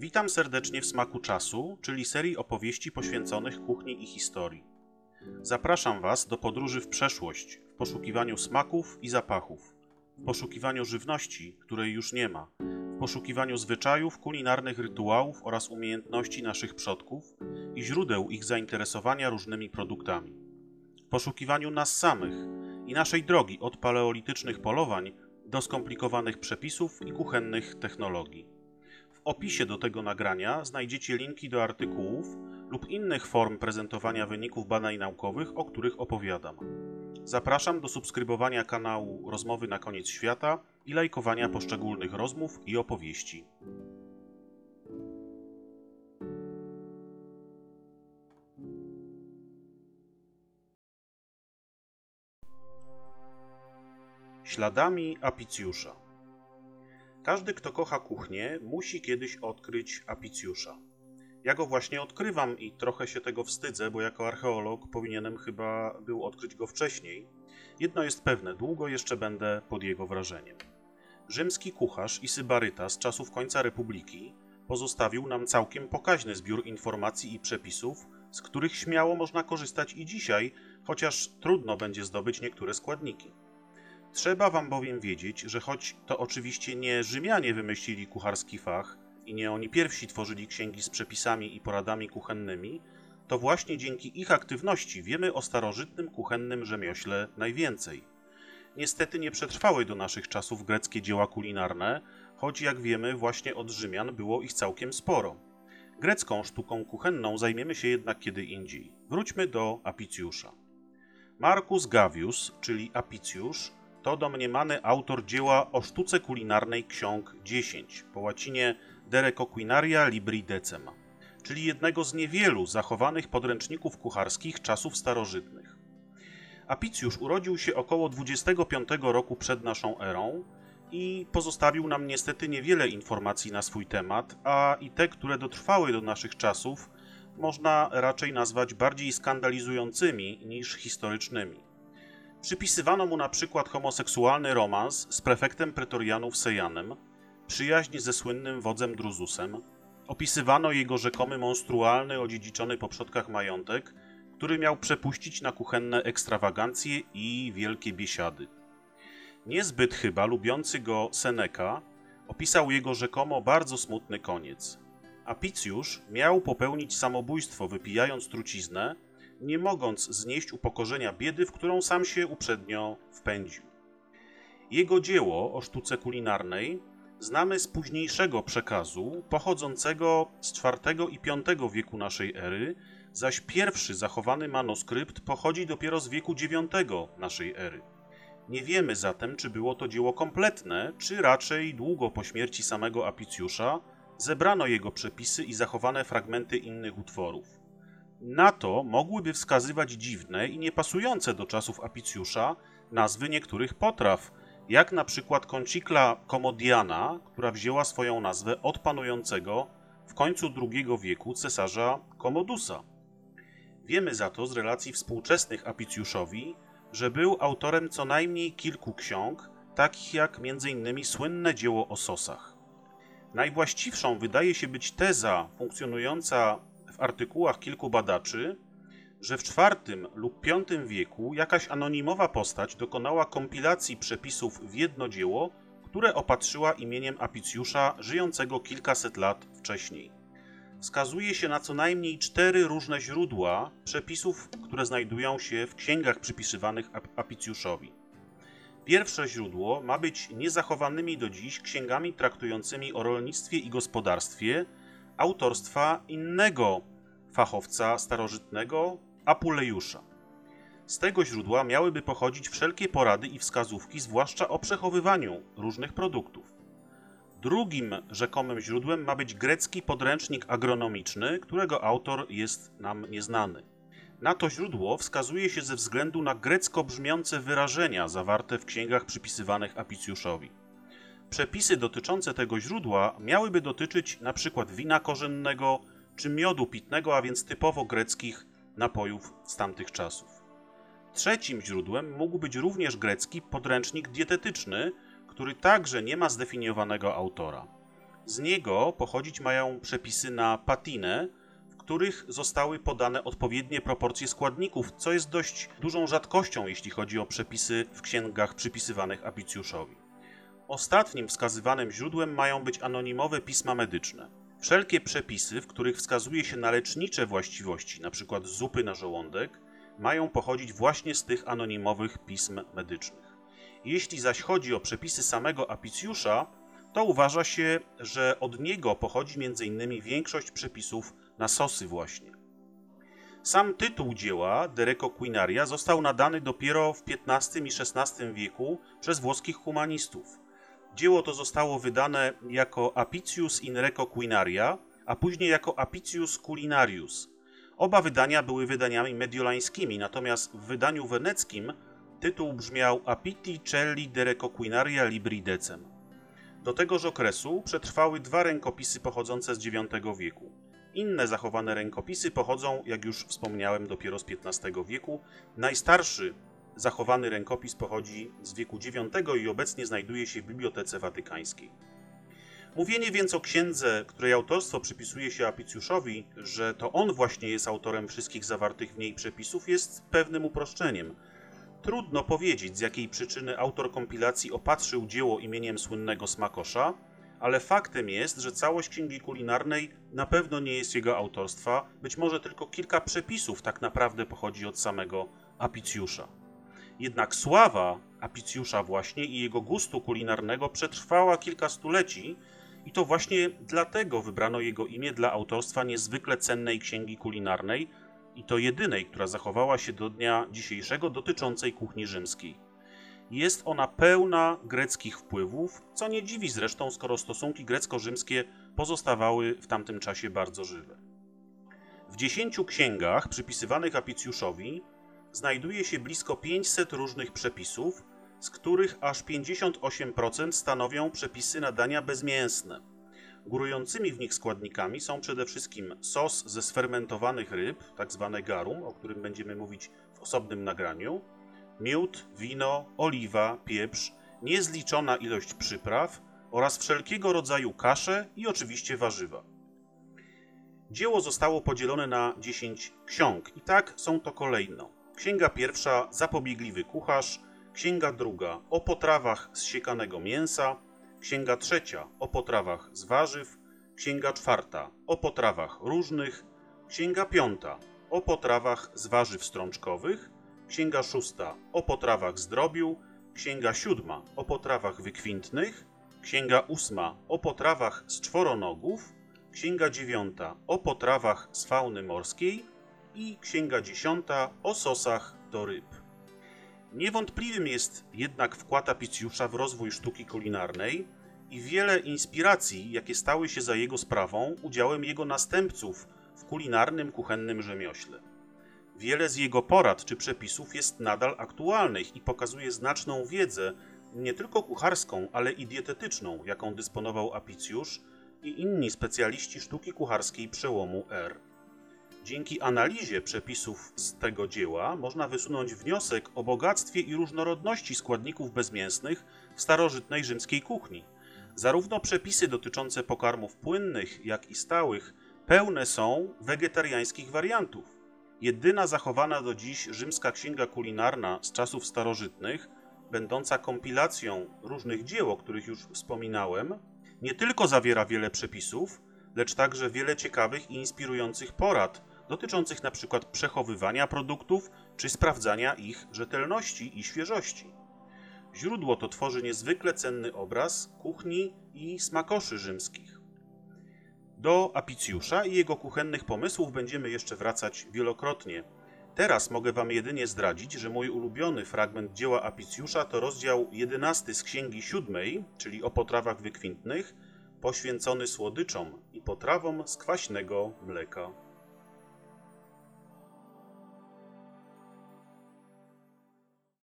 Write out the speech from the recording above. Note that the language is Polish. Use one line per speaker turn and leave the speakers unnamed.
Witam serdecznie w Smaku Czasu, czyli serii opowieści poświęconych kuchni i historii. Zapraszam Was do podróży w przeszłość, w poszukiwaniu smaków i zapachów, w poszukiwaniu żywności, której już nie ma, w poszukiwaniu zwyczajów, kulinarnych rytuałów oraz umiejętności naszych przodków i źródeł ich zainteresowania różnymi produktami. W poszukiwaniu nas samych i naszej drogi od paleolitycznych polowań do skomplikowanych przepisów i kuchennych technologii. Opisie do tego nagrania znajdziecie linki do artykułów lub innych form prezentowania wyników badań naukowych, o których opowiadam. Zapraszam do subskrybowania kanału Rozmowy na koniec świata i lajkowania poszczególnych rozmów i opowieści. Śladami apicjusza. Każdy, kto kocha kuchnię, musi kiedyś odkryć apicjusza. Ja go właśnie odkrywam i trochę się tego wstydzę, bo jako archeolog powinienem chyba był odkryć go wcześniej. Jedno jest pewne, długo jeszcze będę pod jego wrażeniem. Rzymski kucharz i sybaryta z czasów końca Republiki pozostawił nam całkiem pokaźny zbiór informacji i przepisów, z których śmiało można korzystać i dzisiaj, chociaż trudno będzie zdobyć niektóre składniki. Trzeba wam bowiem wiedzieć, że choć to oczywiście nie Rzymianie wymyślili kucharski fach i nie oni pierwsi tworzyli księgi z przepisami i poradami kuchennymi, to właśnie dzięki ich aktywności wiemy o starożytnym kuchennym rzemiośle najwięcej. Niestety nie przetrwały do naszych czasów greckie dzieła kulinarne, choć jak wiemy właśnie od Rzymian było ich całkiem sporo. Grecką sztuką kuchenną zajmiemy się jednak kiedy indziej. Wróćmy do Apicjusza. Marcus Gavius, czyli Apicjusz, to domniemany autor dzieła o sztuce kulinarnej ksiąg 10, po łacinie De Recoquinaria Libri Decem, czyli jednego z niewielu zachowanych podręczników kucharskich czasów starożytnych. Apicjusz urodził się około 25 roku przed naszą erą i pozostawił nam niestety niewiele informacji na swój temat, a i te, które dotrwały do naszych czasów, można raczej nazwać bardziej skandalizującymi niż historycznymi. Przypisywano mu na przykład homoseksualny romans z prefektem pretorianów Sejanem, przyjaźń ze słynnym wodzem Druzusem, opisywano jego rzekomy monstrualny, odziedziczony po przodkach majątek, który miał przepuścić na kuchenne ekstrawagancje i wielkie biesiady. Niezbyt chyba lubiący go Seneca opisał jego rzekomo bardzo smutny koniec. Apicjusz miał popełnić samobójstwo wypijając truciznę, nie mogąc znieść upokorzenia biedy, w którą sam się uprzednio wpędził. Jego dzieło o sztuce kulinarnej znamy z późniejszego przekazu, pochodzącego z IV i V wieku naszej ery, zaś pierwszy zachowany manuskrypt pochodzi dopiero z wieku IX naszej ery. Nie wiemy zatem, czy było to dzieło kompletne, czy raczej długo po śmierci samego Apicjusza zebrano jego przepisy i zachowane fragmenty innych utworów. Na to mogłyby wskazywać dziwne i niepasujące do czasów Apicjusza nazwy niektórych potraw, jak na przykład kącikla komodiana, która wzięła swoją nazwę od panującego w końcu II wieku cesarza Komodusa. Wiemy za to z relacji współczesnych Apicjuszowi, że był autorem co najmniej kilku ksiąg, takich jak m.in. słynne dzieło o sosach. Najwłaściwszą wydaje się być teza funkcjonująca w artykułach kilku badaczy, że w IV lub V wieku jakaś anonimowa postać dokonała kompilacji przepisów w jedno dzieło, które opatrzyła imieniem Apicjusza żyjącego kilkaset lat wcześniej. Wskazuje się na co najmniej cztery różne źródła przepisów, które znajdują się w księgach przypisywanych Apicjuszowi. Pierwsze źródło ma być niezachowanymi do dziś księgami traktującymi o rolnictwie i gospodarstwie autorstwa innego fachowca starożytnego, Apulejusza. Z tego źródła miałyby pochodzić wszelkie porady i wskazówki, zwłaszcza o przechowywaniu różnych produktów. Drugim rzekomym źródłem ma być grecki podręcznik agronomiczny, którego autor jest nam nieznany. Na to źródło wskazuje się ze względu na grecko brzmiące wyrażenia zawarte w księgach przypisywanych Apicjuszowi. Przepisy dotyczące tego źródła miałyby dotyczyć np. wina korzennego czy miodu pitnego, a więc typowo greckich napojów z tamtych czasów. Trzecim źródłem mógł być również grecki podręcznik dietetyczny, który także nie ma zdefiniowanego autora. Z niego pochodzić mają przepisy na patinę, w których zostały podane odpowiednie proporcje składników, co jest dość dużą rzadkością, jeśli chodzi o przepisy w księgach przypisywanych Apicjuszowi. Ostatnim wskazywanym źródłem mają być anonimowe pisma medyczne. Wszelkie przepisy, w których wskazuje się na lecznicze właściwości, np. zupy na żołądek, mają pochodzić właśnie z tych anonimowych pism medycznych. Jeśli zaś chodzi o przepisy samego Apicjusza, to uważa się, że od niego pochodzi m.in. większość przepisów na sosy właśnie. Sam tytuł dzieła, De Quinaria, został nadany dopiero w XV i XVI wieku przez włoskich humanistów. Dzieło to zostało wydane jako Apicius in Reco Quinaria, a później jako Apicius Culinarius. Oba wydania były wydaniami mediolańskimi, natomiast w wydaniu weneckim tytuł brzmiał Apiti Celli de Reco Quinaria Libri Decem. Do tegoż okresu przetrwały dwa rękopisy pochodzące z IX wieku. Inne zachowane rękopisy pochodzą, jak już wspomniałem, dopiero z XV wieku. Najstarszy zachowany rękopis pochodzi z wieku IX i obecnie znajduje się w Bibliotece Watykańskiej. Mówienie więc o księdze, której autorstwo przypisuje się Apicjuszowi, że to on właśnie jest autorem wszystkich zawartych w niej przepisów, jest pewnym uproszczeniem. Trudno powiedzieć, z jakiej przyczyny autor kompilacji opatrzył dzieło imieniem słynnego smakosza, ale faktem jest, że całość księgi kulinarnej na pewno nie jest jego autorstwa, być może tylko kilka przepisów tak naprawdę pochodzi od samego Apicjusza. Jednak sława Apicjusza właśnie i jego gustu kulinarnego przetrwała kilka stuleci i to właśnie dlatego wybrano jego imię dla autorstwa niezwykle cennej księgi kulinarnej i to jedynej, która zachowała się do dnia dzisiejszego dotyczącej kuchni rzymskiej. Jest ona pełna greckich wpływów, co nie dziwi zresztą, skoro stosunki grecko-rzymskie pozostawały w tamtym czasie bardzo żywe. W dziesięciu księgach przypisywanych Apicjuszowi znajduje się blisko 500 różnych przepisów, z których aż 58% stanowią przepisy na dania bezmięsne. Górującymi w nich składnikami są przede wszystkim sos ze sfermentowanych ryb, tzw. Tak garum, o którym będziemy mówić w osobnym nagraniu, miód, wino, oliwa, pieprz, niezliczona ilość przypraw oraz wszelkiego rodzaju kasze i oczywiście warzywa. Dzieło zostało podzielone na 10 ksiąg i tak są to kolejno. Księga pierwsza Zapobiegliwy kucharz, księga druga o potrawach z siekanego mięsa, księga trzecia o potrawach z warzyw, księga czwarta o potrawach różnych, księga piąta o potrawach z warzyw strączkowych, księga szósta o potrawach z drobiu, księga siódma o potrawach wykwintnych, księga ósma o potrawach z czworonogów, księga dziewiąta o potrawach z fauny morskiej i księga dziesiąta o sosach do ryb. Niewątpliwym jest jednak wkład Apicjusza w rozwój sztuki kulinarnej i wiele inspiracji, jakie stały się za jego sprawą, udziałem jego następców w kulinarnym kuchennym rzemiośle. Wiele z jego porad czy przepisów jest nadal aktualnych i pokazuje znaczną wiedzę, nie tylko kucharską, ale i dietetyczną, jaką dysponował Apicjusz i inni specjaliści sztuki kucharskiej przełomu R. Dzięki analizie przepisów z tego dzieła można wysunąć wniosek o bogactwie i różnorodności składników bezmięsnych w starożytnej rzymskiej kuchni. Zarówno przepisy dotyczące pokarmów płynnych, jak i stałych pełne są wegetariańskich wariantów. Jedyna zachowana do dziś rzymska księga kulinarna z czasów starożytnych, będąca kompilacją różnych dzieł, o których już wspominałem, nie tylko zawiera wiele przepisów, lecz także wiele ciekawych i inspirujących porad dotyczących np. przechowywania produktów czy sprawdzania ich rzetelności i świeżości. Źródło to tworzy niezwykle cenny obraz kuchni i smakoszy rzymskich. Do Apicjusza i jego kuchennych pomysłów będziemy jeszcze wracać wielokrotnie. Teraz mogę Wam jedynie zdradzić, że mój ulubiony fragment dzieła Apicjusza to rozdział 11 z Księgi Siódmej, czyli o potrawach wykwintnych, poświęcony słodyczom i potrawom z kwaśnego mleka.